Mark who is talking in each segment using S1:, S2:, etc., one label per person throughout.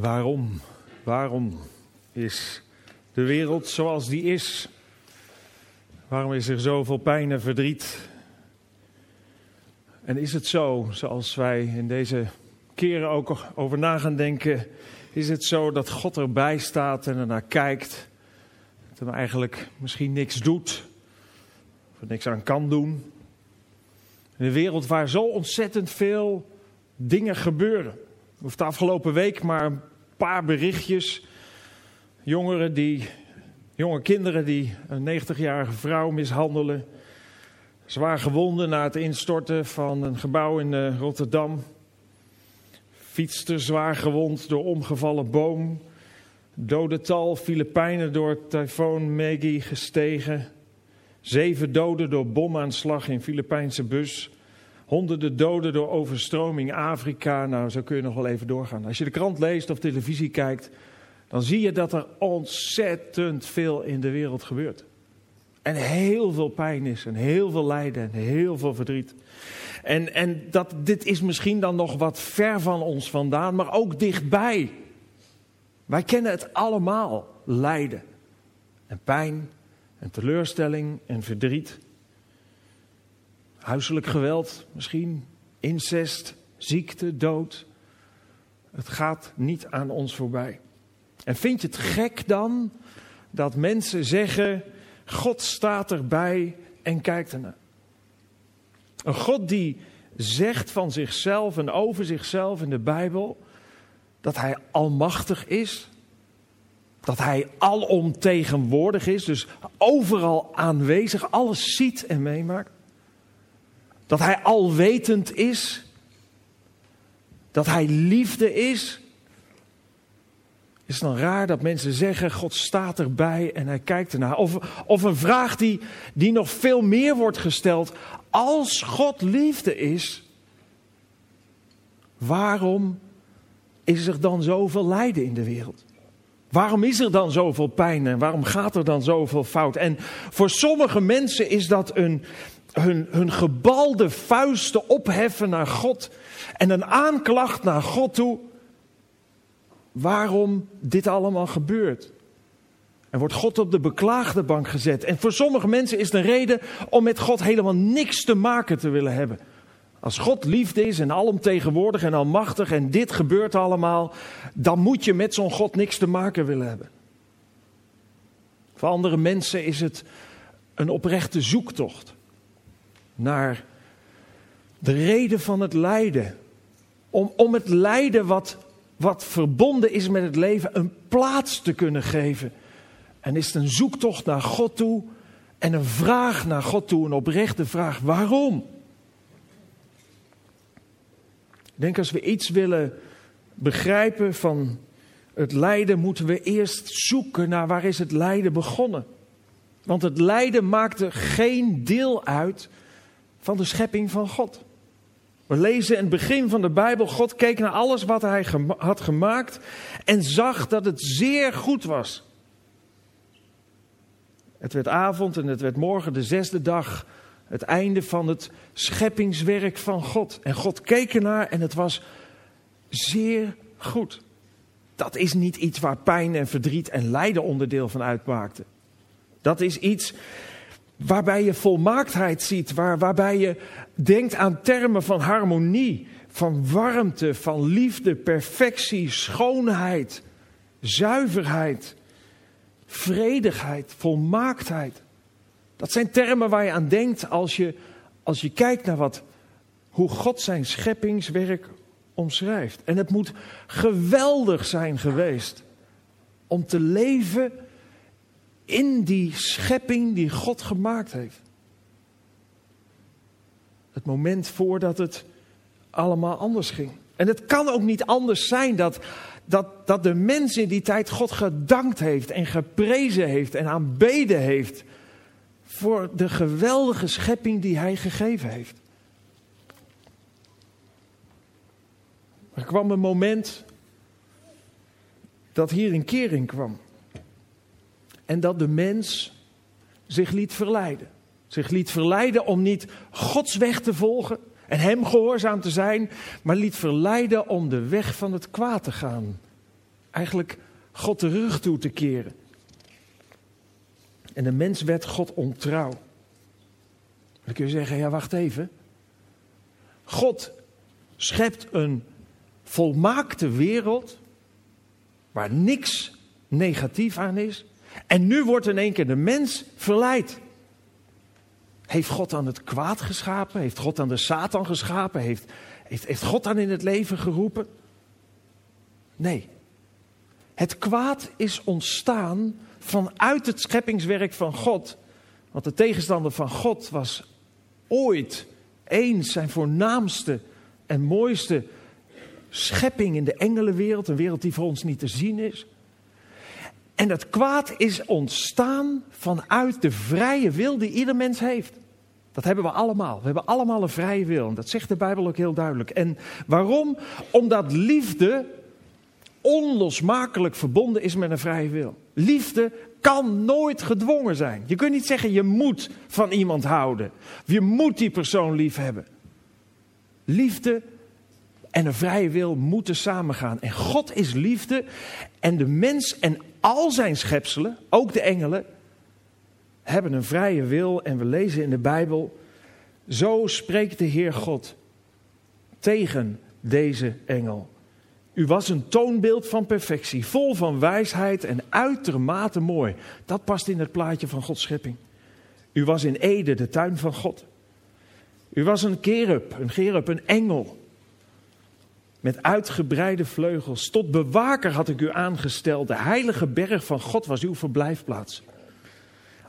S1: Waarom? Waarom is de wereld zoals die is? Waarom is er zoveel pijn en verdriet? En is het zo, zoals wij in deze keren ook over na gaan denken, is het zo dat God erbij staat en ernaar kijkt, dat eigenlijk misschien niks doet, of er niks aan kan doen? In een wereld waar zo ontzettend veel dingen gebeuren. Of de afgelopen week maar paar berichtjes. Jongeren die, jonge kinderen die een 90-jarige vrouw mishandelen. Zwaar gewonden na het instorten van een gebouw in uh, Rotterdam. Fietster zwaar gewond door omgevallen boom. Dodental Filipijnen door tyfoon Maggie gestegen. Zeven doden door bomaanslag in Filipijnse bus. Honderden doden door overstroming Afrika. Nou, zo kun je nog wel even doorgaan. Als je de krant leest of televisie kijkt, dan zie je dat er ontzettend veel in de wereld gebeurt. En heel veel pijn is, en heel veel lijden, en heel veel verdriet. En, en dat, dit is misschien dan nog wat ver van ons vandaan, maar ook dichtbij. Wij kennen het allemaal, lijden. En pijn, en teleurstelling, en verdriet. Huiselijk geweld misschien, incest, ziekte, dood. Het gaat niet aan ons voorbij. En vind je het gek dan dat mensen zeggen: God staat erbij en kijkt ernaar? Een God die zegt van zichzelf en over zichzelf in de Bijbel dat hij almachtig is, dat hij alomtegenwoordig is, dus overal aanwezig, alles ziet en meemaakt. Dat hij alwetend is. Dat hij liefde is. Is het dan raar dat mensen zeggen: God staat erbij en hij kijkt ernaar? Of, of een vraag die, die nog veel meer wordt gesteld: Als God liefde is, waarom is er dan zoveel lijden in de wereld? Waarom is er dan zoveel pijn en waarom gaat er dan zoveel fout? En voor sommige mensen is dat een, hun, hun gebalde vuisten opheffen naar God en een aanklacht naar God toe waarom dit allemaal gebeurt. En wordt God op de beklaagde bank gezet. En voor sommige mensen is een reden om met God helemaal niks te maken te willen hebben. Als God liefde is en alomtegenwoordig en almachtig en dit gebeurt allemaal, dan moet je met zo'n God niks te maken willen hebben. Voor andere mensen is het een oprechte zoektocht naar de reden van het lijden. Om, om het lijden wat, wat verbonden is met het leven een plaats te kunnen geven. En is het een zoektocht naar God toe en een vraag naar God toe, een oprechte vraag. Waarom? Ik denk als we iets willen begrijpen van het lijden, moeten we eerst zoeken naar waar is het lijden begonnen. Want het lijden maakte geen deel uit van de schepping van God. We lezen in het begin van de Bijbel, God keek naar alles wat hij had gemaakt en zag dat het zeer goed was. Het werd avond en het werd morgen de zesde dag, het einde van het scheppingswerk van God. En God keek ernaar en het was zeer goed. Dat is niet iets waar pijn en verdriet en lijden onderdeel van uitmaakten. Dat is iets waarbij je volmaaktheid ziet, waar, waarbij je denkt aan termen van harmonie, van warmte, van liefde, perfectie, schoonheid, zuiverheid, vredigheid, volmaaktheid. Dat zijn termen waar je aan denkt als je, als je kijkt naar wat, hoe God zijn scheppingswerk omschrijft. En het moet geweldig zijn geweest om te leven in die schepping die God gemaakt heeft. Het moment voordat het allemaal anders ging. En het kan ook niet anders zijn dat, dat, dat de mens in die tijd God gedankt heeft en geprezen heeft en aanbeden heeft voor de geweldige schepping die hij gegeven heeft. Er kwam een moment dat hier een kering kwam. En dat de mens zich liet verleiden. Zich liet verleiden om niet Gods weg te volgen en Hem gehoorzaam te zijn, maar liet verleiden om de weg van het kwaad te gaan. eigenlijk God de rug toe te keren. En de mens werd God ontrouw. Dan kun je zeggen, ja wacht even. God schept een volmaakte wereld waar niks negatief aan is. En nu wordt in één keer de mens verleid. Heeft God dan het kwaad geschapen? Heeft God dan de Satan geschapen? Heeft, heeft, heeft God dan in het leven geroepen? Nee. Het kwaad is ontstaan vanuit het scheppingswerk van God. Want de tegenstander van God was ooit eens zijn voornaamste en mooiste schepping in de engelenwereld. Een wereld die voor ons niet te zien is. En dat kwaad is ontstaan vanuit de vrije wil die ieder mens heeft. Dat hebben we allemaal. We hebben allemaal een vrije wil. En dat zegt de Bijbel ook heel duidelijk. En waarom? Omdat liefde onlosmakelijk verbonden is met een vrije wil. Liefde kan nooit gedwongen zijn. Je kunt niet zeggen je moet van iemand houden. Je moet die persoon lief hebben. Liefde en een vrije wil moeten samengaan. En God is liefde en de mens en al zijn schepselen, ook de engelen, hebben een vrije wil. En we lezen in de Bijbel, zo spreekt de Heer God tegen deze engel. U was een toonbeeld van perfectie, vol van wijsheid en uitermate mooi. Dat past in het plaatje van Gods schepping. U was in Ede, de tuin van God. U was een kerub, een gerub, een engel. Met uitgebreide vleugels. Tot bewaker had ik u aangesteld. De heilige berg van God was uw verblijfplaats.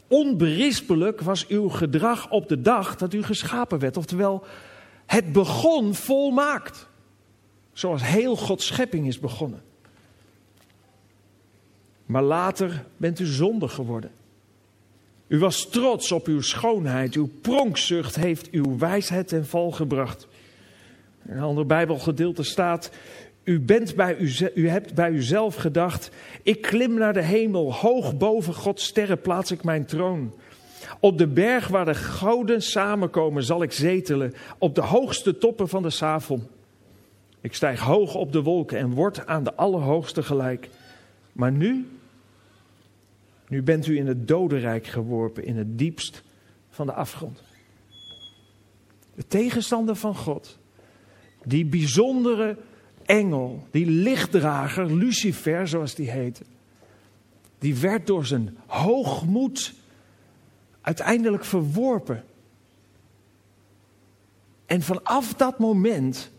S1: Onberispelijk was uw gedrag op de dag dat u geschapen werd. Oftewel, het begon volmaakt. Zoals heel Gods schepping is begonnen. Maar later bent u zondig geworden. U was trots op uw schoonheid. Uw pronkzucht heeft uw wijsheid ten val gebracht. In een ander Bijbelgedeelte staat: u, bent bij u, u hebt bij uzelf gedacht: ik klim naar de hemel, hoog boven Gods sterren plaats ik mijn troon. Op de berg waar de gouden samenkomen zal ik zetelen, op de hoogste toppen van de Savon. Ik stijg hoog op de wolken en word aan de Allerhoogste gelijk. Maar nu, nu bent u in het dodenrijk geworpen, in het diepst van de afgrond. De tegenstander van God, die bijzondere engel, die lichtdrager, Lucifer zoals die heette, die werd door zijn hoogmoed uiteindelijk verworpen. En vanaf dat moment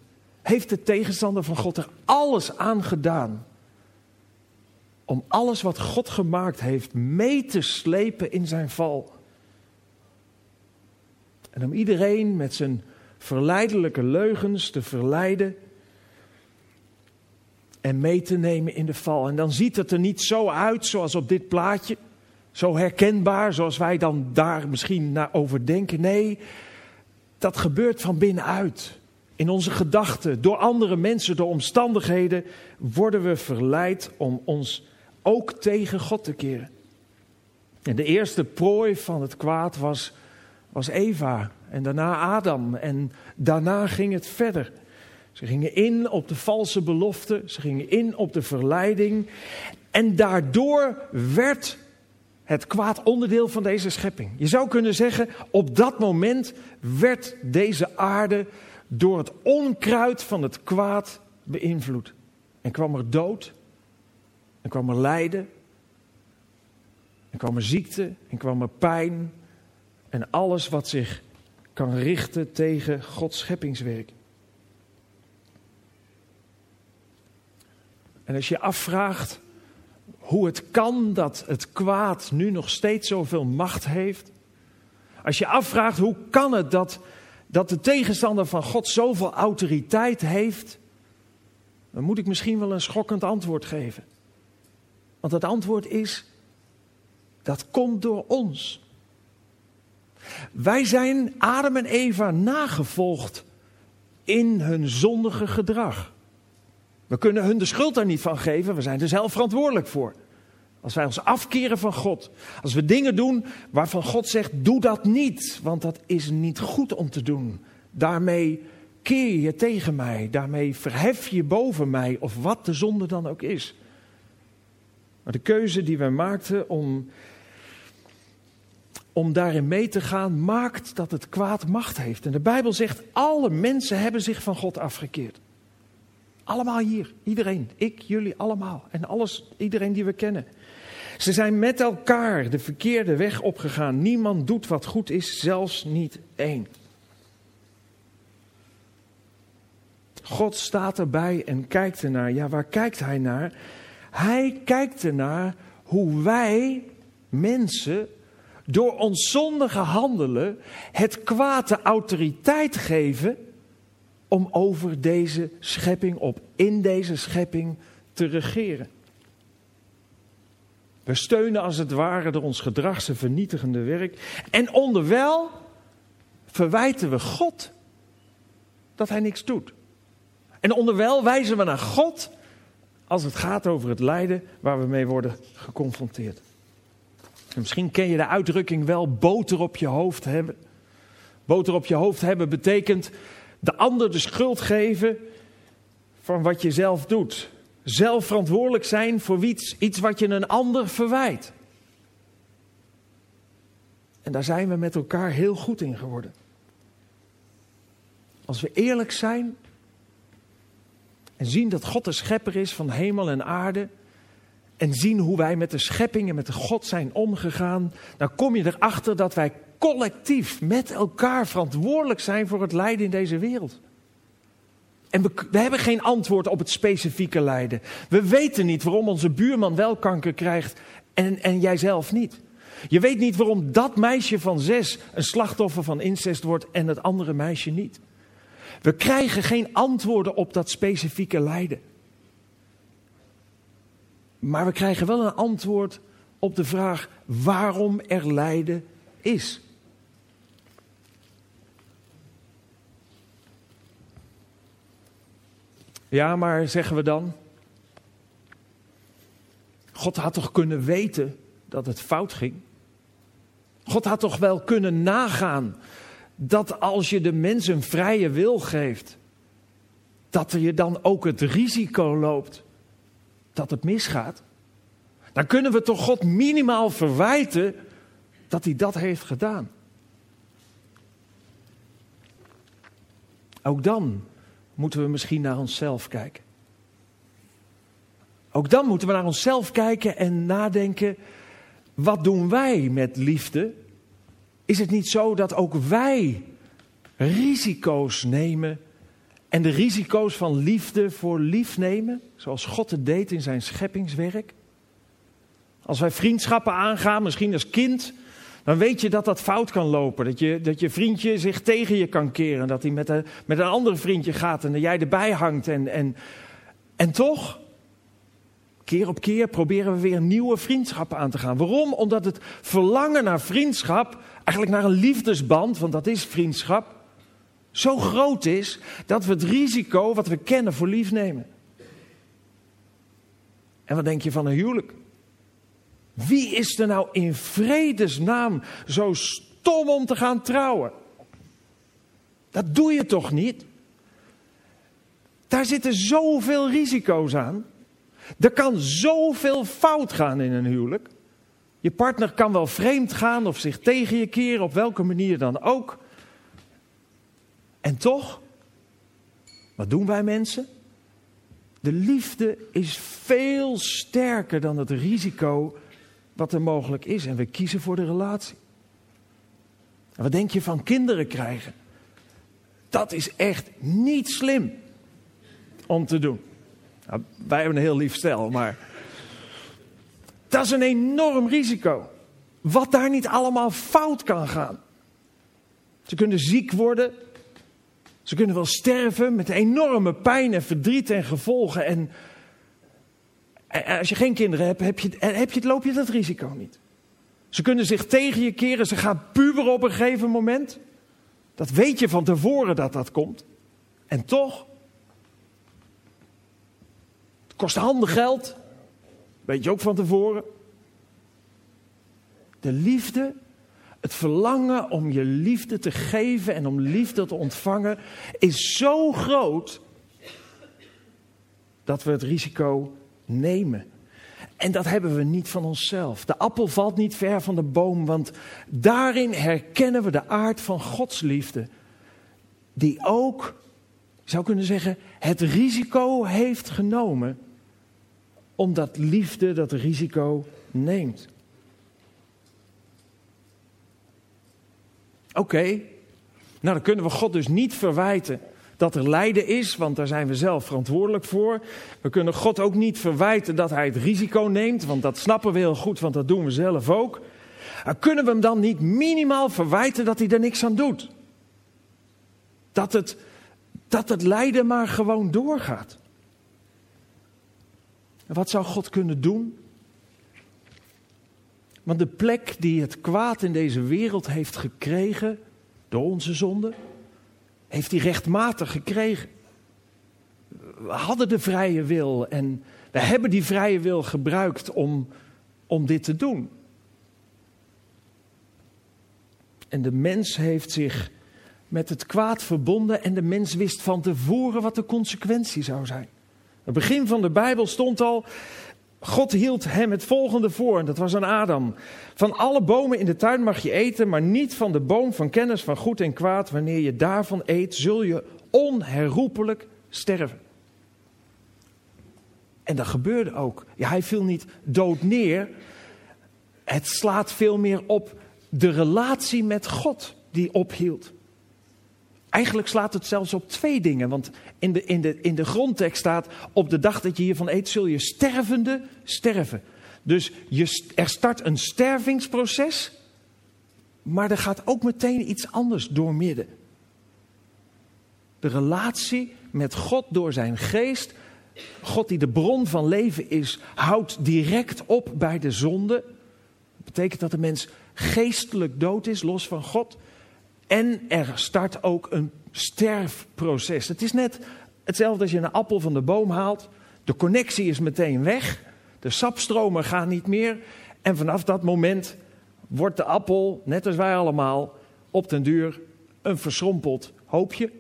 S1: heeft de tegenstander van God er alles aan gedaan om alles wat God gemaakt heeft mee te slepen in zijn val. En om iedereen met zijn verleidelijke leugens te verleiden en mee te nemen in de val. En dan ziet het er niet zo uit zoals op dit plaatje, zo herkenbaar zoals wij dan daar misschien naar over denken. Nee, dat gebeurt van binnenuit. In onze gedachten, door andere mensen, door omstandigheden, worden we verleid om ons ook tegen God te keren. En de eerste prooi van het kwaad was, was Eva en daarna Adam en daarna ging het verder. Ze gingen in op de valse belofte, ze gingen in op de verleiding en daardoor werd het kwaad onderdeel van deze schepping. Je zou kunnen zeggen, op dat moment werd deze aarde door het onkruid van het kwaad beïnvloed. En kwam er dood, en kwam er lijden, en kwam er ziekte, en kwam er pijn, en alles wat zich kan richten tegen Gods scheppingswerk. En als je afvraagt hoe het kan dat het kwaad nu nog steeds zoveel macht heeft. Als je afvraagt hoe kan het dat dat de tegenstander van God zoveel autoriteit heeft, dan moet ik misschien wel een schokkend antwoord geven. Want het antwoord is, dat komt door ons. Wij zijn Adam en Eva nagevolgd in hun zondige gedrag. We kunnen hun de schuld daar niet van geven, we zijn er zelf verantwoordelijk voor. Als wij ons afkeren van God. Als we dingen doen waarvan God zegt: doe dat niet, want dat is niet goed om te doen. Daarmee keer je tegen mij, daarmee verhef je boven mij, of wat de zonde dan ook is. Maar de keuze die wij maakten om, om daarin mee te gaan, maakt dat het kwaad macht heeft. En de Bijbel zegt, alle mensen hebben zich van God afgekeerd. Allemaal hier, iedereen, ik, jullie, allemaal. En alles, iedereen die we kennen. Ze zijn met elkaar de verkeerde weg opgegaan. Niemand doet wat goed is, zelfs niet één. God staat erbij en kijkt ernaar. Ja, waar kijkt hij naar? Hij kijkt ernaar hoe wij, mensen, door ons zondige handelen het kwaad de autoriteit geven om over deze schepping, op in deze schepping te regeren. We steunen als het ware door ons gedrag zijn vernietigende werk. En onderwijl verwijten we God dat hij niks doet. En onderwijl wijzen we naar God als het gaat over het lijden waar we mee worden geconfronteerd. En misschien ken je de uitdrukking wel boter op je hoofd hebben. Boter op je hoofd hebben betekent de ander de schuld geven van wat je zelf doet. Zelf verantwoordelijk zijn voor iets, iets wat je een ander verwijt. En daar zijn we met elkaar heel goed in geworden. Als we eerlijk zijn en zien dat God de schepper is van hemel en aarde. En zien hoe wij met de schepping en met de God zijn omgegaan. Dan kom je erachter dat wij collectief met elkaar verantwoordelijk zijn voor het lijden in deze wereld. En we, we, hebben geen antwoord op het specifieke lijden. We weten niet waarom onze buurman wel kanker krijgt en, en jij zelf niet. Je weet niet waarom dat meisje van zes een slachtoffer van incest wordt en het andere meisje niet. We krijgen geen antwoorden op dat specifieke lijden. Maar we krijgen wel een antwoord op de vraag waarom er lijden is. Ja, maar zeggen we dan. God had toch kunnen weten dat het fout ging? God had toch wel kunnen nagaan dat als je de mens een vrije wil geeft, dat je dan ook het risico loopt dat het misgaat? Dan kunnen we toch God minimaal verwijten dat hij dat heeft gedaan. Ook dan moeten we misschien naar onszelf kijken. Ook dan moeten we naar onszelf kijken en nadenken: wat doen wij met liefde is het niet zo dat ook wij risico's nemen en de risico's van liefde voor lief nemen, zoals God het deed in zijn scheppingswerk? Als wij vriendschappen aangaan, misschien als kind, dan weet je dat dat fout kan lopen. Dat je, dat je vriendje zich tegen je kan keren. Dat hij met een, met een ander vriendje gaat en dat jij erbij hangt. En, en, en toch, keer op keer proberen we weer nieuwe vriendschappen aan te gaan. Waarom? Omdat het verlangen naar vriendschap eigenlijk naar een liefdesband, want dat is vriendschap, zo groot is dat we het risico wat we kennen voor lief nemen. En wat denk je van een huwelijk? Wie is er nou in vredesnaam zo stom om te gaan trouwen? Dat doe je toch niet? Daar zitten zoveel risico's aan. Er kan zoveel fout gaan in een huwelijk. Je partner kan wel vreemd gaan of zich tegen je keren, op welke manier dan ook. En toch, wat doen wij mensen? De liefde is veel sterker dan het risico wat er mogelijk is. En we kiezen voor de relatie. En wat denk je van kinderen krijgen? Dat is echt niet slim om te doen. Nou, wij hebben een heel lief stel, maar dat is een enorm risico. Wat daar niet allemaal fout kan gaan. Ze kunnen ziek worden. Ze kunnen wel sterven met enorme pijn en verdriet en gevolgen. En, als je geen kinderen hebt, heb je, heb je, loop je dat risico niet. Ze kunnen zich tegen je keren. Ze gaan puberen op een gegeven moment. Dat weet je van tevoren dat dat komt. En toch. Het kost handen geld. Weet je ook van tevoren. De liefde, het verlangen om je liefde te geven en om liefde te ontvangen, is zo groot dat we het risico nemen. En dat hebben we niet van onszelf. De appel valt niet ver van de boom, want daarin herkennen we de aard van Gods liefde. Die ook, zou kunnen zeggen, het risico heeft genomen. Omdat liefde dat risico neemt. Oké, nou dan kunnen we God dus niet verwijten dat er lijden is, want daar zijn we zelf verantwoordelijk voor. We kunnen God ook niet verwijten dat hij het risico neemt, want dat snappen we heel goed, want dat doen we zelf ook. Maar kunnen we hem dan niet minimaal verwijten dat hij er niks aan doet? Dat het, dat het lijden maar gewoon doorgaat. En wat zou God kunnen doen? Want de plek die het kwaad in deze wereld heeft gekregen door onze zonde, heeft hij rechtmatig gekregen. We hadden de vrije wil en we hebben die vrije wil gebruikt om, om dit te doen. En de mens heeft zich met het kwaad verbonden en de mens wist van tevoren wat de consequentie zou zijn. Het begin van de Bijbel stond al, God hield hem het volgende voor, en dat was aan Adam. Van alle bomen in de tuin mag je eten, maar niet van de boom van kennis van goed en kwaad. Wanneer je daarvan eet, zul je onherroepelijk sterven. En dat gebeurde ook. Ja, hij viel niet dood neer. Het slaat veel meer op de relatie met God die ophield. Eigenlijk slaat het zelfs op twee dingen. Want in de, in, de, in de grondtekst staat: Op de dag dat je hiervan eet, zul je stervende sterven. Dus je, er start een stervingsproces. Maar er gaat ook meteen iets anders door midden. De relatie met God door zijn geest. God die de bron van leven is, houdt direct op bij de zonde. Dat betekent dat de mens geestelijk dood is, los van God. En er start ook een sterfproces. Het is net hetzelfde als je een appel van de boom haalt. De connectie is meteen weg. De sapstromen gaan niet meer. En vanaf dat moment wordt de appel, net als wij allemaal, op den duur een verschrompeld hoopje.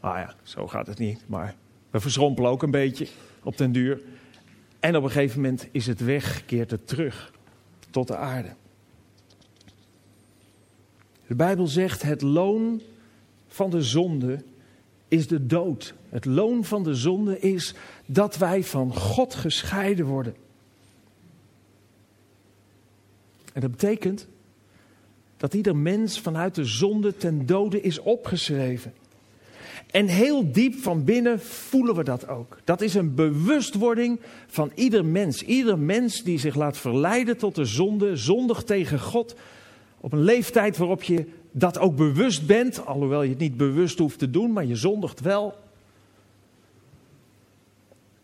S1: Nou ja, zo gaat het niet, maar we verschrompelen ook een beetje op den duur. En op een gegeven moment is het weg, keert het terug tot de aarde. De Bijbel zegt: het loon van de zonde is de dood. Het loon van de zonde is dat wij van God gescheiden worden. En dat betekent dat ieder mens vanuit de zonde ten dode is opgeschreven. En heel diep van binnen voelen we dat ook. Dat is een bewustwording van ieder mens. Ieder mens die zich laat verleiden tot de zonde, zondig tegen God, op een leeftijd waarop je dat ook bewust bent, alhoewel je het niet bewust hoeft te doen, maar je zondigt wel.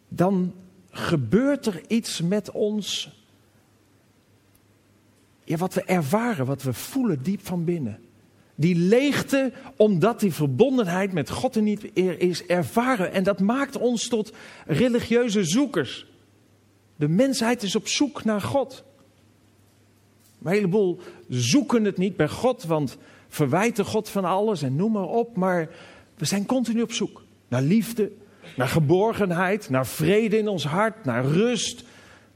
S1: Dan gebeurt er iets met ons. Ja, wat we ervaren, wat we voelen diep van binnen. Die leegte, omdat die verbondenheid met God er niet is, ervaren. En dat maakt ons tot religieuze zoekers. De mensheid is op zoek naar God. een heleboel zoeken het niet bij God, want verwijten God van alles en noem maar op. Maar we zijn continu op zoek naar liefde, naar geborgenheid, naar vrede in ons hart, naar rust.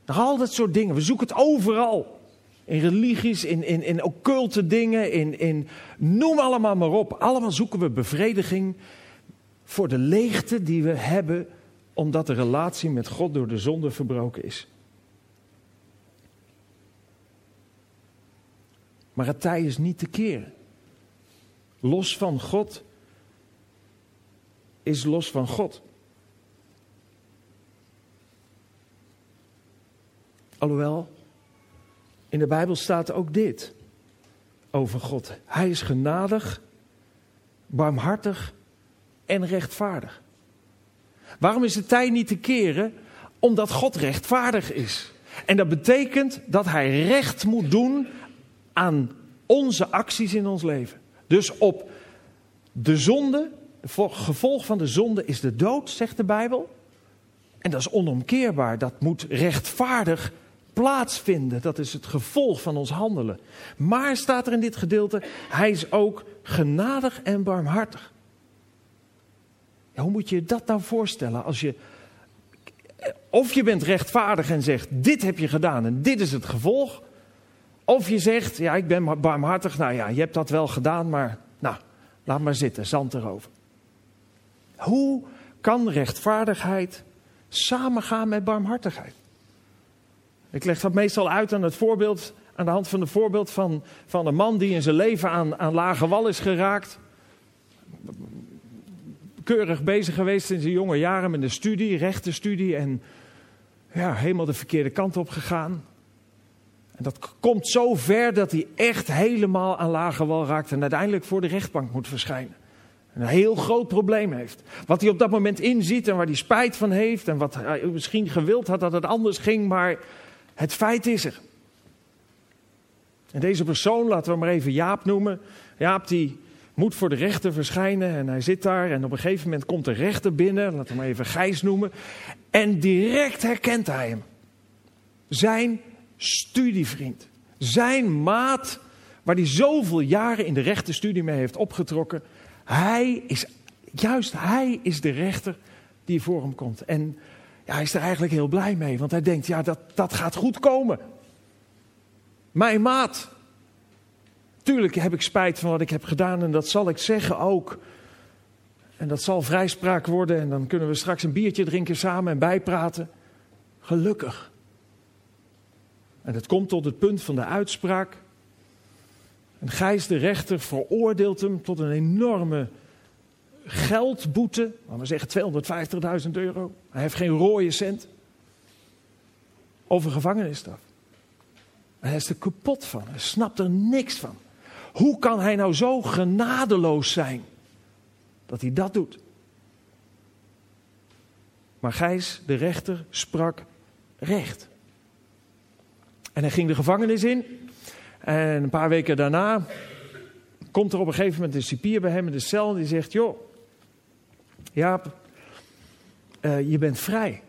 S1: Naar al dat soort dingen. We zoeken het overal. In religies, in, in, in occulte dingen, in, in noem allemaal maar op. Allemaal zoeken we bevrediging voor de leegte die we hebben omdat de relatie met God door de zonde verbroken is. Maar het tij is niet te keren. Los van God is los van God. Alhoewel, in de Bijbel staat ook dit over God. Hij is genadig, barmhartig en rechtvaardig. Waarom is de tijd niet te keren? Omdat God rechtvaardig is. En dat betekent dat Hij recht moet doen aan onze acties in ons leven. Dus op de zonde, het gevolg van de zonde is de dood, zegt de Bijbel. En dat is onomkeerbaar. Dat moet rechtvaardig plaatsvinden. Dat is het gevolg van ons handelen. Maar staat er in dit gedeelte, hij is ook genadig en barmhartig. Hoe moet je dat nou voorstellen als je Of je bent rechtvaardig en zegt: Dit heb je gedaan en dit is het gevolg. Of je zegt: Ja, ik ben barmhartig. Nou ja, je hebt dat wel gedaan, maar nou, laat maar zitten, zand erover. Hoe kan rechtvaardigheid samengaan met barmhartigheid? Ik leg dat meestal uit aan het voorbeeld, aan de hand van het voorbeeld van, van een man die in zijn leven aan, aan lage wal is geraakt. Keurig bezig geweest in zijn jonge jaren met een studie, rechtenstudie en ja, helemaal de verkeerde kant op gegaan. En dat komt zo ver dat hij echt helemaal aan lage wal raakt en uiteindelijk voor de rechtbank moet verschijnen. Een heel groot probleem heeft. Wat hij op dat moment inziet en waar hij spijt van heeft en wat hij misschien gewild had dat het anders ging, maar het feit is er. En deze persoon, laten we maar even Jaap noemen. Jaap die moet voor de rechter verschijnen en hij zit daar en op een gegeven moment komt de rechter binnen, laten we maar even Gijs noemen. En direct herkent hij hem. Zijn studievriend. Zijn maat, waar hij zoveel jaren in de rechterstudie mee heeft opgetrokken. Hij is, juist hij is de rechter die voor hem komt. En ja, hij is er eigenlijk heel blij mee, want hij denkt, ja, dat, dat gaat goed komen. Mijn maat. Tuurlijk heb ik spijt van wat ik heb gedaan en dat zal ik zeggen ook. En dat zal vrijspraak worden en dan kunnen we straks een biertje drinken samen en bijpraten. Gelukkig. En het komt tot het punt van de uitspraak. En Gijs de rechter veroordeelt hem tot een enorme geldboete. Laten we zeggen 250.000 euro. Hij heeft geen rode cent. Over gevangenisstraf. Hij is er kapot van. Hij snapt er niks van. Hoe kan hij nou zo genadeloos zijn dat hij dat doet? Maar Gijs, de rechter, sprak recht. En hij ging de gevangenis in. En een paar weken daarna komt er op een gegeven moment een cipier bij hem in de cel. Die zegt: Joh, Jaap, uh, je bent vrij.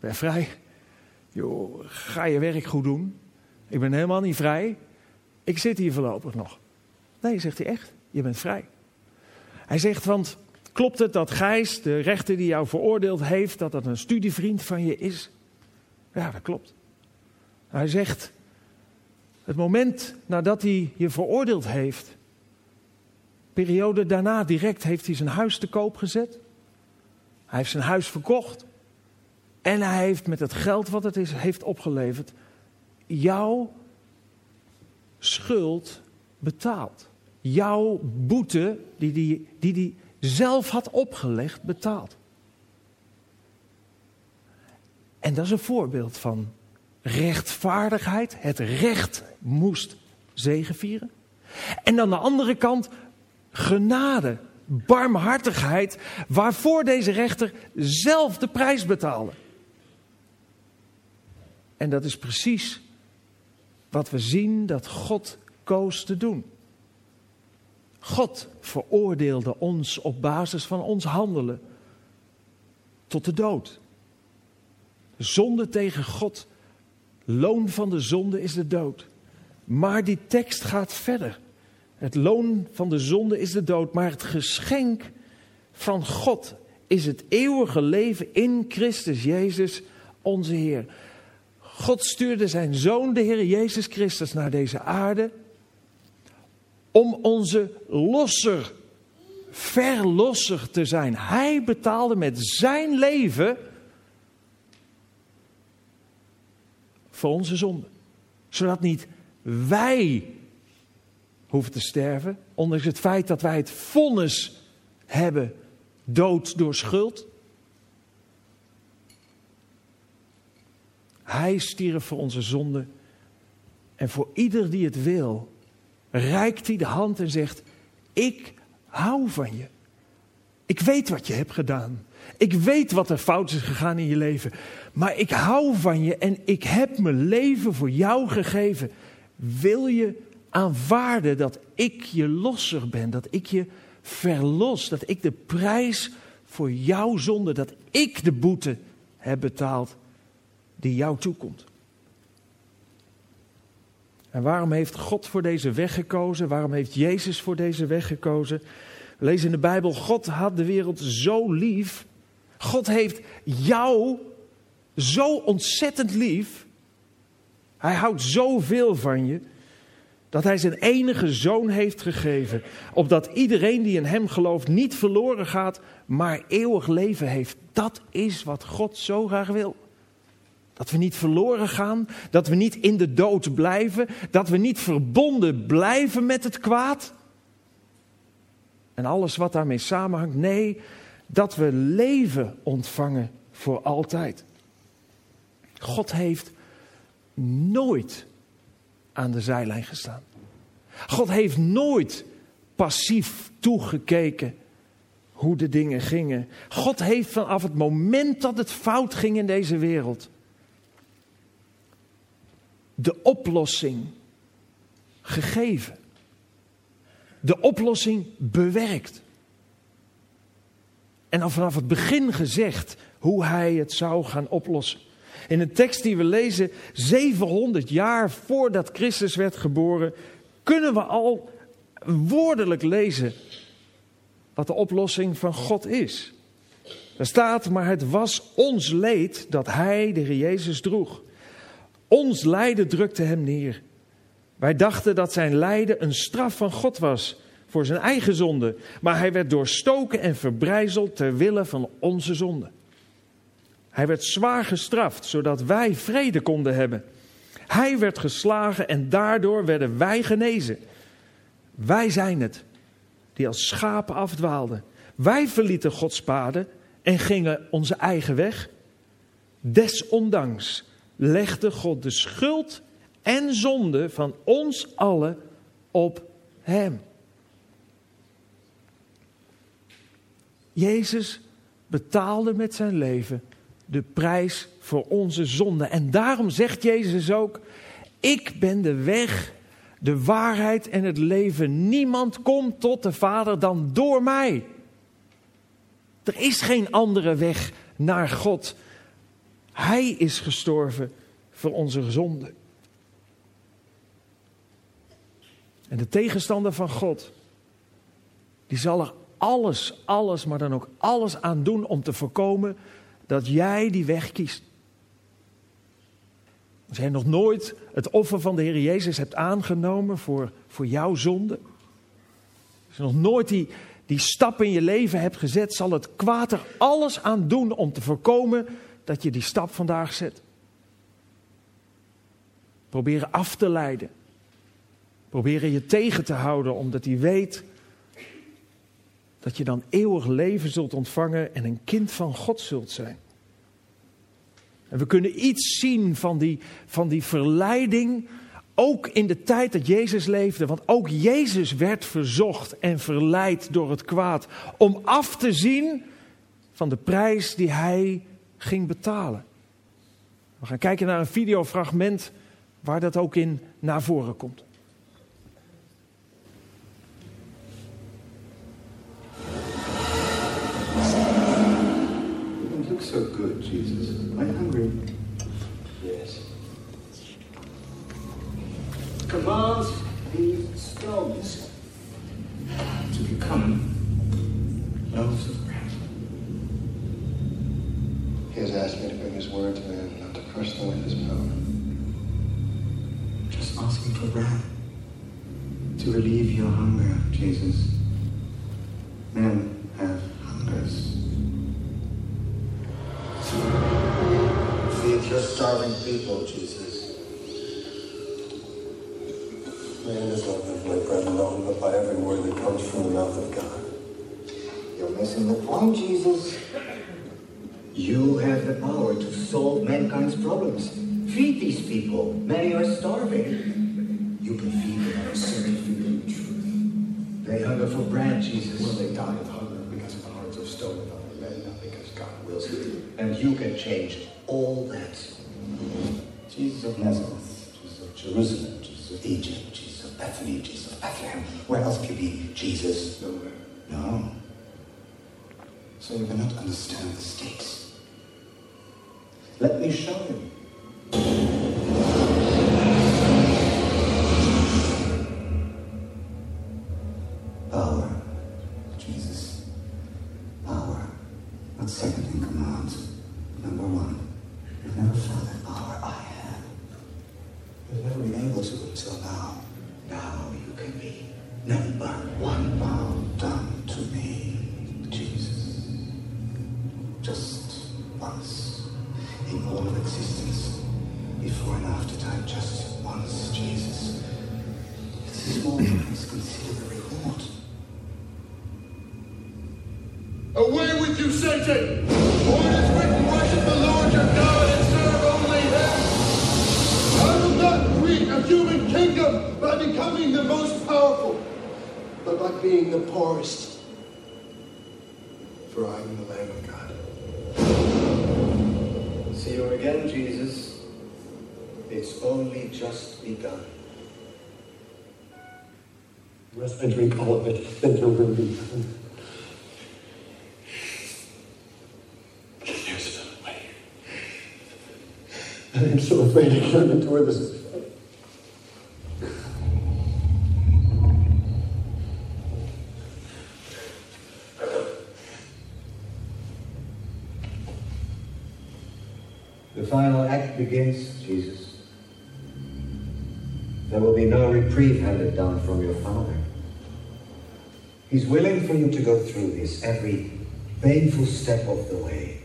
S1: Ben vrij? Joh, ga je werk goed doen. Ik ben helemaal niet vrij. Ik zit hier voorlopig nog. Nee, zegt hij echt. Je bent vrij. Hij zegt, want klopt het dat Gijs, de rechter die jou veroordeeld heeft, dat dat een studievriend van je is? Ja, dat klopt. Hij zegt, het moment nadat hij je veroordeeld heeft, periode daarna direct heeft hij zijn huis te koop gezet. Hij heeft zijn huis verkocht. En hij heeft met het geld wat het is, heeft opgeleverd, jouw schuld betaald. Jouw boete die hij die, die, die zelf had opgelegd, betaald. En dat is een voorbeeld van rechtvaardigheid. Het recht moest zegevieren. En aan de andere kant genade, barmhartigheid, waarvoor deze rechter zelf de prijs betaalde. En dat is precies wat we zien dat God koos te doen. God veroordeelde ons op basis van ons handelen tot de dood. Zonde tegen God, loon van de zonde is de dood. Maar die tekst gaat verder. Het loon van de zonde is de dood, maar het geschenk van God is het eeuwige leven in Christus Jezus, onze Heer. God stuurde zijn zoon, de Heer Jezus Christus, naar deze aarde om onze losser, verlosser te zijn. Hij betaalde met zijn leven voor onze zonde. Zodat niet wij hoeven te sterven, ondanks het feit dat wij het vonnis hebben dood door schuld. Hij stierf voor onze zonde. En voor ieder die het wil, reikt hij de hand en zegt: Ik hou van je. Ik weet wat je hebt gedaan. Ik weet wat er fout is gegaan in je leven. Maar ik hou van je en ik heb mijn leven voor jou gegeven. Wil je aanvaarden dat ik je losser ben, dat ik je verlos, dat ik de prijs voor jouw zonde, dat ik de boete heb betaald die jou toekomt. En waarom heeft God voor deze weg gekozen? Waarom heeft Jezus voor deze weg gekozen? Lezen in de Bijbel, God had de wereld zo lief God heeft jou zo ontzettend lief. Hij houdt zoveel van je. Dat hij zijn enige zoon heeft gegeven. Opdat iedereen die in hem gelooft niet verloren gaat, maar eeuwig leven heeft. Dat is wat God zo graag wil. Dat we niet verloren gaan, dat we niet in de dood blijven, dat we niet verbonden blijven met het kwaad. En alles wat daarmee samenhangt. Nee, dat we leven ontvangen voor altijd. God heeft nooit aan de zijlijn gestaan. God heeft nooit passief toegekeken hoe de dingen gingen. God heeft vanaf het moment dat het fout ging in deze wereld de oplossing gegeven. De oplossing bewerkt. En al vanaf het begin gezegd hoe hij het zou gaan oplossen. In een tekst die we lezen, 700 jaar voordat Christus werd geboren, kunnen we al woordelijk lezen wat de oplossing van God is. Er staat, maar het was ons leed dat hij, de Heer Jezus, droeg. Ons lijden drukte hem neer. Wij dachten dat zijn lijden een straf van God was voor zijn eigen zonde, maar hij werd doorstoken en verbrijzeld ter wille van onze zonde. Hij werd zwaar gestraft, zodat wij vrede konden hebben. Hij werd geslagen en daardoor werden wij genezen. Wij zijn het, die als schapen afdwaalden. Wij verlieten Gods paden en gingen onze eigen weg. Desondanks legde God de schuld en zonde van ons allen op Hem. Jezus betaalde met zijn leven de prijs voor onze zonde. En daarom zegt Jezus ook: Ik ben de weg, de waarheid en het leven. Niemand komt tot de Vader dan door mij. Er is geen andere weg naar God. Hij is gestorven voor onze zonde. En de tegenstander van God, die zal er alles, alles, maar dan ook alles aan doen om te voorkomen dat jij die weg kiest. Als jij nog nooit het offer van de Heer Jezus hebt aangenomen voor, voor jouw zonde, als je nog nooit die, die stap in je leven hebt gezet, zal het kwaad er alles aan doen om te voorkomen dat je die stap vandaag zet. Proberen af te leiden. Proberen je tegen te houden, omdat hij weet dat je dan eeuwig leven zult ontvangen en een kind van God zult zijn. En we kunnen iets zien van die, van die verleiding, ook in de tijd dat Jezus leefde. Want ook Jezus werd verzocht en verleid door het kwaad om af te zien van de prijs die hij ging betalen. We gaan kijken naar een videofragment waar dat ook in naar voren komt.
S2: Look so good, Jesus. Are you hungry?
S3: Yes. Commands these stones
S2: To become loaves of bread.
S3: He has asked me to bring his word to man, not to crush them with his power.
S2: Just asking for bread. To relieve your hunger, Jesus. Men have hungers.
S3: Your starving people, Jesus. Man does not live by bread alone, but by every word that comes from the mouth of God. You're missing the point, Jesus. You have the power to solve mankind's problems. Feed these people. Many are starving. You can feed them by certain food and truth. They hunger for bread, Jesus.
S4: Will they die of hunger because of the hearts of stone of other men, not because God wills it?
S3: And you can change all that. Jesus of Nazareth, Jesus of Jerusalem, Jesus of Egypt, Jesus of Bethany, Jesus of Bethlehem. Where else could be Jesus? No. So you cannot understand the stakes. Let me show you.
S4: Away with you, Satan! For it is written, worship the Lord your God and serve only him! I will not create a human kingdom by becoming the most powerful, but by being the poorest. For I am the Lamb of God.
S3: See you again, Jesus. It's only just begun.
S5: Rest and drink all of it, then will be. I'm so afraid I can't endure this.
S3: The final act begins, Jesus. There will be no reprieve handed down from your Father. He's willing for you to go through this every painful step of the way.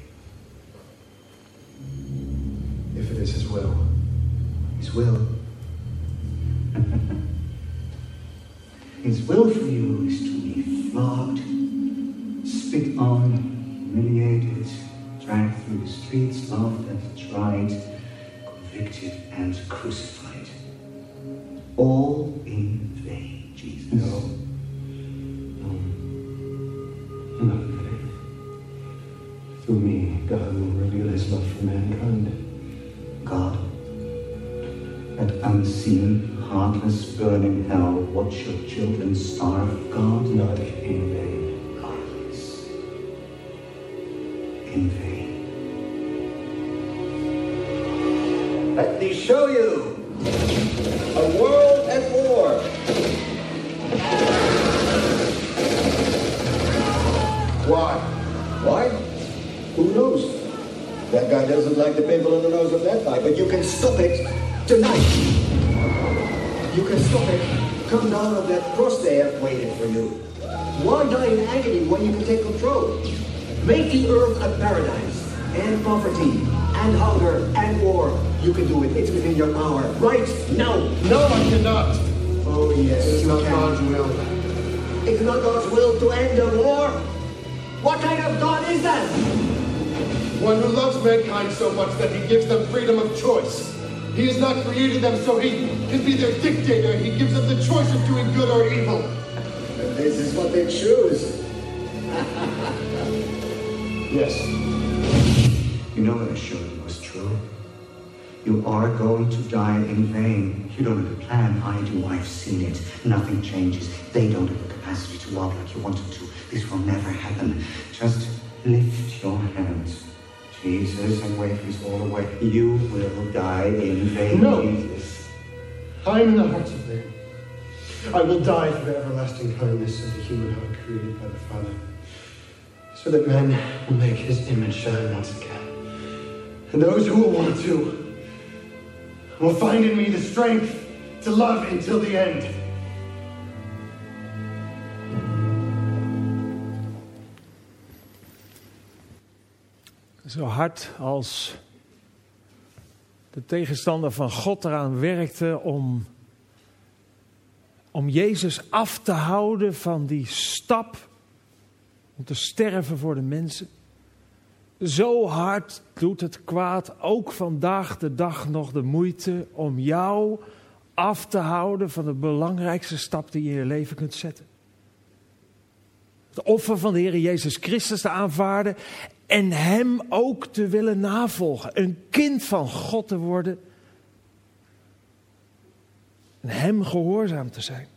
S4: Is his will.
S3: His will. His will for you is to be flogged, spit on, humiliated, dragged through the streets, laughed at, tried, convicted, and crucified. All in vain, Jesus.
S5: No.
S3: Unseen, heartless, burning hell, watch your children starve, God,
S5: Not in
S3: poverty, and hunger, and war. You can do it. It's within your power. Right now.
S4: No, I cannot.
S3: Oh yes,
S4: It's
S3: you
S4: not
S3: can.
S4: God's will.
S3: It's not God's will to end the war. What kind of God is that?
S4: One who loves mankind so much that he gives them freedom of choice. He has not created them so he can be their dictator. He gives them the choice of doing good or evil.
S3: And this is what they choose.
S4: Yes.
S3: You know that I showed you was true. You are going to die in vain. You don't have a plan, I do. I've seen it. Nothing changes. They don't have the capacity to love like you wanted to. This will never happen. Just lift your hands, Jesus, and wave these all away. You will die in vain.
S4: No.
S3: Jesus.
S5: I am in the hearts of man. I will die for the everlasting kindness of the human heart created by the Father, so that man will make his image shine once again. And those who will want to find in me the strength to love until the end.
S1: Zo hard als de tegenstander van God eraan werkte om, om Jezus af te houden van die stap om te sterven voor de mensen. Zo hard doet het kwaad ook vandaag de dag nog de moeite om jou af te houden van de belangrijkste stap die je in je leven kunt zetten. Het offer van de Heer Jezus Christus te aanvaarden en Hem ook te willen navolgen. Een kind van God te worden. En Hem gehoorzaam te zijn.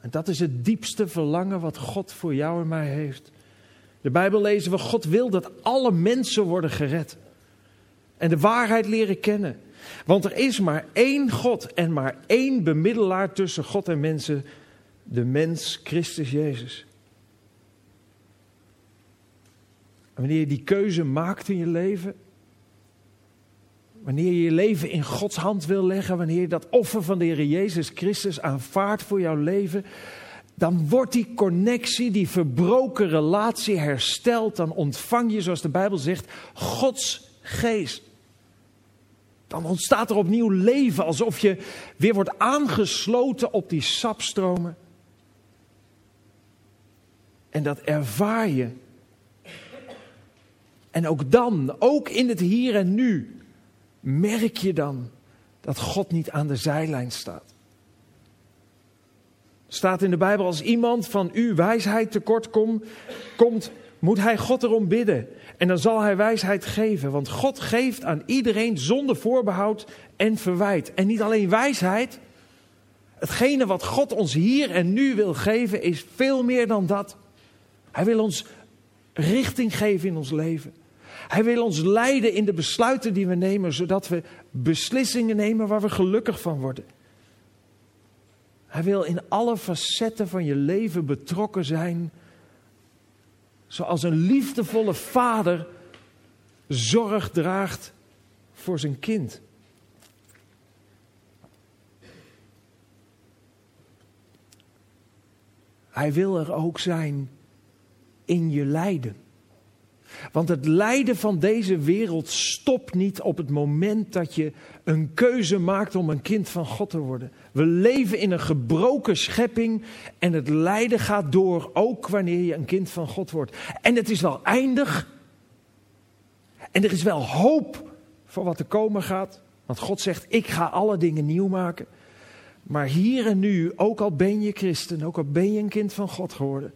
S1: En dat is het diepste verlangen wat God voor jou en mij heeft. De Bijbel lezen we, God wil dat alle mensen worden gered. En de waarheid leren kennen. Want er is maar één God en maar één bemiddelaar tussen God en mensen. De mens Christus Jezus. wanneer je die keuze maakt in je leven, wanneer je je leven in Gods hand wil leggen, wanneer je dat offer van de Heer Jezus Christus aanvaardt voor jouw leven, dan wordt die connectie, die verbroken relatie hersteld. Dan ontvang je, zoals de Bijbel zegt, Gods geest. Dan ontstaat er opnieuw leven, alsof je weer wordt aangesloten op die sapstromen. En dat ervaar je. En ook dan, ook in het hier en nu, merk je dan dat God niet aan de zijlijn staat. Staat in de Bijbel, als iemand van u wijsheid tekort komt, komt, moet hij God erom bidden. En dan zal hij wijsheid geven. Want God geeft aan iedereen zonder voorbehoud en verwijt. En niet alleen wijsheid. Hetgene wat God ons hier en nu wil geven is veel meer dan dat. Hij wil ons richting geven in ons leven. Hij wil ons leiden in de besluiten die we nemen, zodat we beslissingen nemen waar we gelukkig van worden. Hij wil in alle facetten van je leven betrokken zijn, zoals een liefdevolle vader zorg draagt voor zijn kind. Hij wil er ook zijn in je lijden. Want het lijden van deze wereld stopt niet op het moment dat je een keuze maakt om een kind van God te worden. We leven in een gebroken schepping en het lijden gaat door, ook wanneer je een kind van God wordt. En het is wel eindig. En er is wel hoop voor wat er komen gaat. Want God zegt, ik ga alle dingen nieuw maken. Maar hier en nu, ook al ben je christen, ook al ben je een kind van God geworden,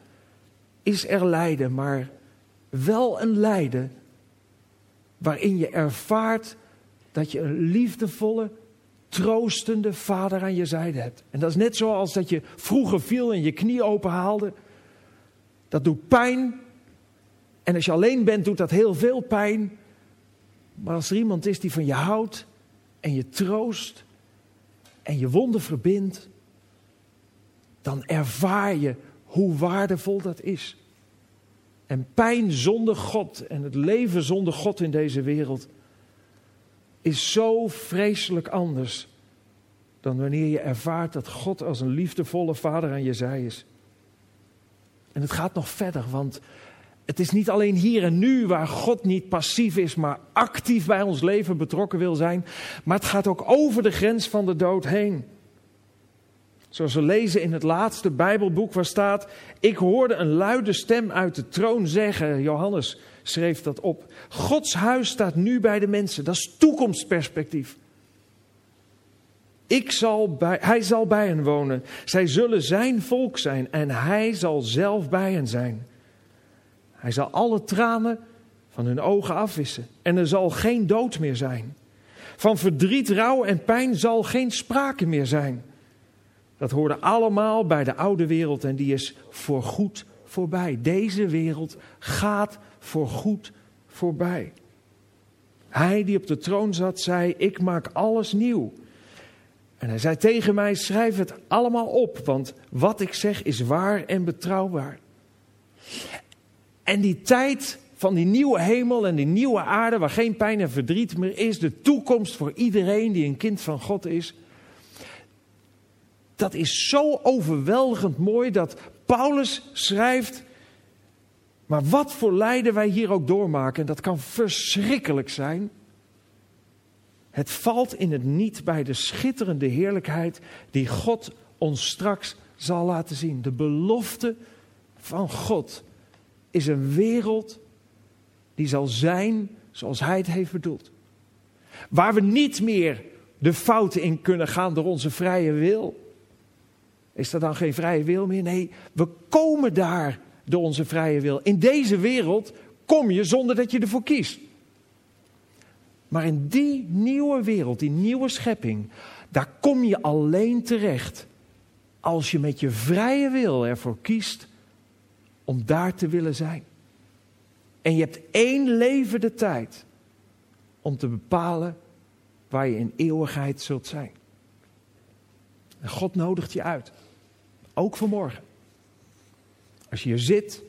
S1: is er lijden, maar wel een lijden waarin je ervaart dat je een liefdevolle, troostende vader aan je zijde hebt. En dat is net zoals dat je vroeger viel en je knie openhaalde. Dat doet pijn. En als je alleen bent, doet dat heel veel pijn. Maar als er iemand is die van je houdt en je troost en je wonden verbindt, dan ervaar je hoe waardevol dat is. En pijn zonder God en het leven zonder God in deze wereld is zo vreselijk anders dan wanneer je ervaart dat God als een liefdevolle vader aan je zij is. En het gaat nog verder, want het is niet alleen hier en nu waar God niet passief is, maar actief bij ons leven betrokken wil zijn, maar het gaat ook over de grens van de dood heen. Zoals we lezen in het laatste Bijbelboek waar staat: Ik hoorde een luide stem uit de troon zeggen. Johannes schreef dat op. Gods huis staat nu bij de mensen. Dat is toekomstperspectief. Ik zal bij, hij zal bij hen wonen. Zij zullen zijn volk zijn en hij zal zelf bij hen zijn. Hij zal alle tranen van hun ogen afwissen en er zal geen dood meer zijn. Van verdriet, rouw en pijn zal geen sprake meer zijn. Dat hoorde allemaal bij de oude wereld en die is voorgoed voorbij. Deze wereld gaat voorgoed voorbij. Hij die op de troon zat, zei: Ik maak alles nieuw. En hij zei tegen mij: Schrijf het allemaal op, want wat ik zeg is waar en betrouwbaar. En die tijd van die nieuwe hemel en die nieuwe aarde, waar geen pijn en verdriet meer is, de toekomst voor iedereen die een kind van God is, dat is zo overweldigend mooi dat Paulus schrijft. Maar wat voor lijden wij hier ook doormaken, en dat kan verschrikkelijk zijn. Het valt in het niet bij de schitterende heerlijkheid die God ons straks zal laten zien. De belofte van God is een wereld die zal zijn zoals Hij het heeft bedoeld. Waar we niet meer de fouten in kunnen gaan door onze vrije wil. Is er dan geen vrije wil meer? Nee, we komen daar door onze vrije wil. In deze wereld kom je zonder dat je ervoor kiest. Maar in die nieuwe wereld, die nieuwe schepping, daar kom je alleen terecht als je met je vrije wil ervoor kiest om daar te willen zijn. En je hebt één leven de tijd om te bepalen waar je in eeuwigheid zult zijn. En God nodigt je uit. Ook vanmorgen. Als je hier zit,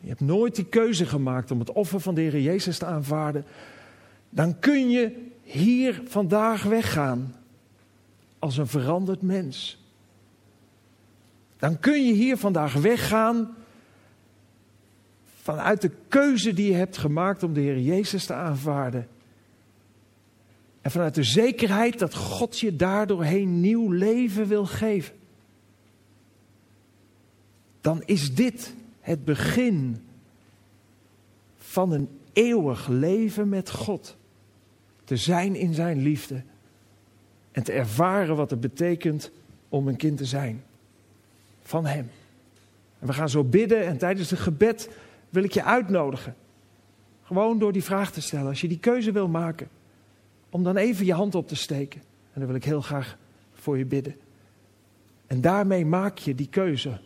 S1: je hebt nooit die keuze gemaakt om het offer van de Heer Jezus te aanvaarden, dan kun je hier vandaag weggaan als een veranderd mens. Dan kun je hier vandaag weggaan vanuit de keuze die je hebt gemaakt om de Heer Jezus te aanvaarden. En vanuit de zekerheid dat God je daardoorheen nieuw leven wil geven. Dan is dit het begin van een eeuwig leven met God. Te zijn in zijn liefde. En te ervaren wat het betekent om een kind te zijn. Van Hem. En we gaan zo bidden en tijdens het gebed wil ik je uitnodigen. Gewoon door die vraag te stellen. Als je die keuze wil maken. Om dan even je hand op te steken. En dan wil ik heel graag voor je bidden. En daarmee maak je die keuze.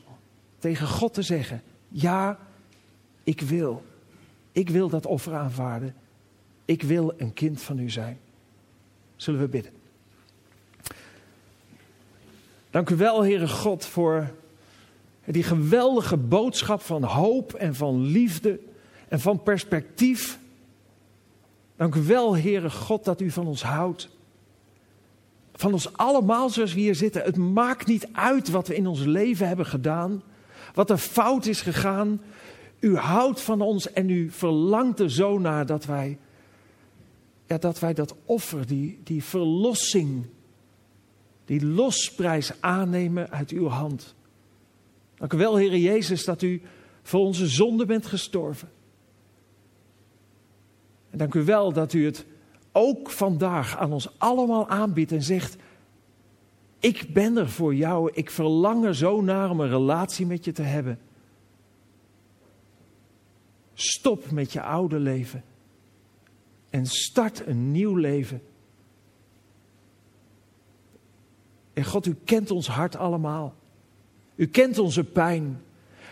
S1: Tegen God te zeggen. Ja, ik wil. Ik wil dat offer aanvaarden. Ik wil een kind van u zijn. Zullen we bidden. Dank u wel, Heere God, voor die geweldige boodschap van hoop en van liefde en van perspectief. Dank u wel, Heere God, dat u van ons houdt. Van ons allemaal zoals we hier zitten. Het maakt niet uit wat we in ons leven hebben gedaan. Wat er fout is gegaan. U houdt van ons en u verlangt er zo naar dat wij, ja, dat, wij dat offer, die, die verlossing, die losprijs aannemen uit uw hand. Dank u wel, Heer Jezus, dat u voor onze zonde bent gestorven. En dank u wel dat u het ook vandaag aan ons allemaal aanbiedt en zegt: Ik ben er voor jou, ik verlang er zo naar om een relatie met je te hebben. Stop met je oude leven en start een nieuw leven. En God, u kent ons hart allemaal. U kent onze pijn.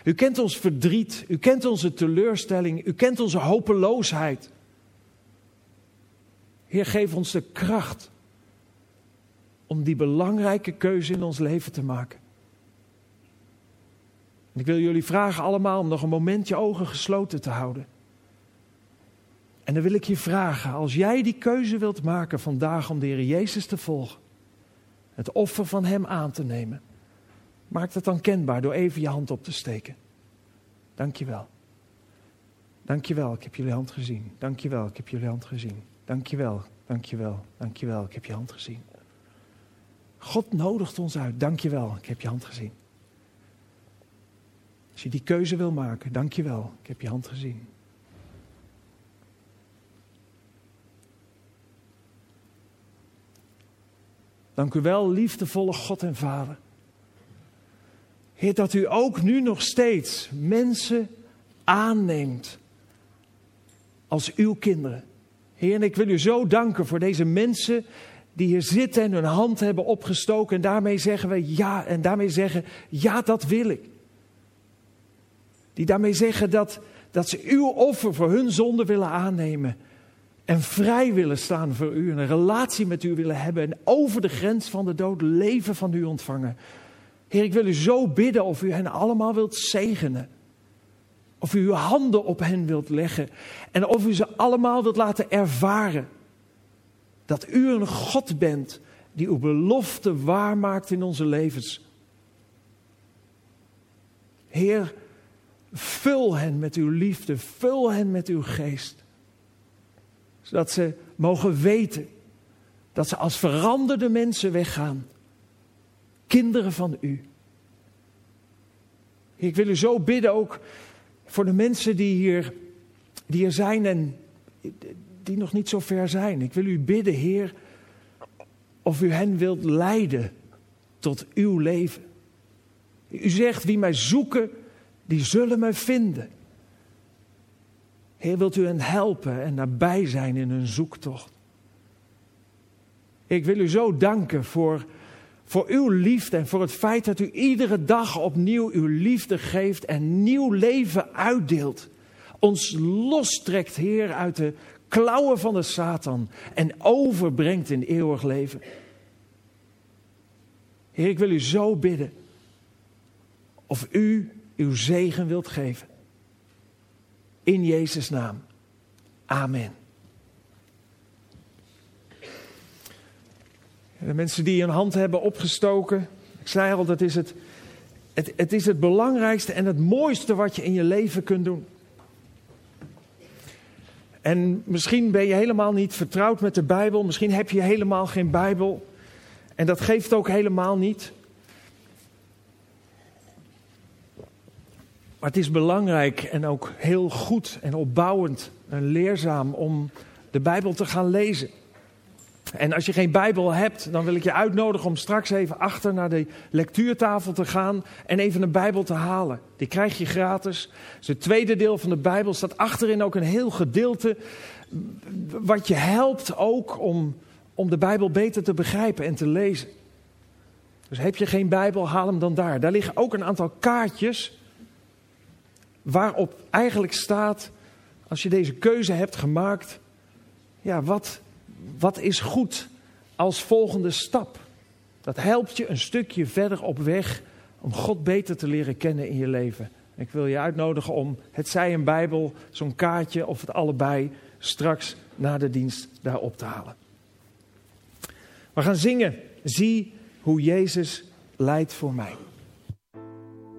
S1: U kent ons verdriet. U kent onze teleurstelling. U kent onze hopeloosheid. Heer, geef ons de kracht om die belangrijke keuze in ons leven te maken. En ik wil jullie vragen allemaal om nog een moment je ogen gesloten te houden. En dan wil ik je vragen, als jij die keuze wilt maken vandaag om de Heer Jezus te volgen, het offer van Hem aan te nemen, maak dat dan kenbaar door even je hand op te steken. Dank je wel. Dank je wel, ik heb jullie hand gezien. Dank je wel, ik heb jullie hand gezien. Dank je wel, dank je wel, dank je wel, ik heb je hand gezien. God nodigt ons uit. Dank je wel, ik heb je hand gezien. Als je die keuze wil maken, dank je wel, ik heb je hand gezien. Dank u wel, liefdevolle God en Vader. Heer, dat u ook nu nog steeds mensen aanneemt als uw kinderen. Heer, en ik wil u zo danken voor deze mensen die hier zitten en hun hand hebben opgestoken. En daarmee zeggen we ja, en daarmee zeggen, ja, dat wil ik. Die daarmee zeggen dat, dat ze uw offer voor hun zonde willen aannemen. En vrij willen staan voor u. En een relatie met u willen hebben. En over de grens van de dood leven van u ontvangen. Heer, ik wil u zo bidden of u hen allemaal wilt zegenen. Of u uw handen op hen wilt leggen. En of u ze allemaal wilt laten ervaren. Dat u een God bent die uw belofte waarmaakt in onze levens. Heer, vul hen met uw liefde, vul hen met uw geest. Zodat ze mogen weten dat ze als veranderde mensen weggaan. Kinderen van u. Ik wil u zo bidden ook voor de mensen die hier, die hier zijn en die nog niet zo ver zijn. Ik wil u bidden, Heer, of u hen wilt leiden tot uw leven. U zegt, wie mij zoeken, die zullen mij vinden. Heer, wilt u hen helpen en nabij zijn in hun zoektocht? Ik wil u zo danken voor, voor uw liefde en voor het feit dat u iedere dag opnieuw uw liefde geeft en nieuw leven uitdeelt. Ons lostrekt, Heer, uit de klauwen van de Satan en overbrengt in eeuwig leven. Heer, ik wil u zo bidden of u uw zegen wilt geven. In Jezus' naam. Amen. De mensen die een hand hebben opgestoken, ik zei al, dat is het, het, het is het belangrijkste en het mooiste wat je in je leven kunt doen. En misschien ben je helemaal niet vertrouwd met de Bijbel, misschien heb je helemaal geen Bijbel. En dat geeft ook helemaal niet. Maar het is belangrijk en ook heel goed en opbouwend en leerzaam om de Bijbel te gaan lezen. En als je geen Bijbel hebt, dan wil ik je uitnodigen om straks even achter naar de lectuurtafel te gaan en even een Bijbel te halen. Die krijg je gratis. Dus het tweede deel van de Bijbel staat achterin ook een heel gedeelte wat je helpt ook om, om de Bijbel beter te begrijpen en te lezen. Dus heb je geen Bijbel, haal hem dan daar. Daar liggen ook een aantal kaartjes waarop eigenlijk staat, als je deze keuze hebt gemaakt, ja, wat, wat is goed als volgende stap? Dat helpt je een stukje verder op weg om God beter te leren kennen in je leven. Ik wil je uitnodigen om het zij een Bijbel, zo'n kaartje of het allebei straks na de dienst daar op te halen. We gaan zingen. Zie hoe Jezus leidt voor mij.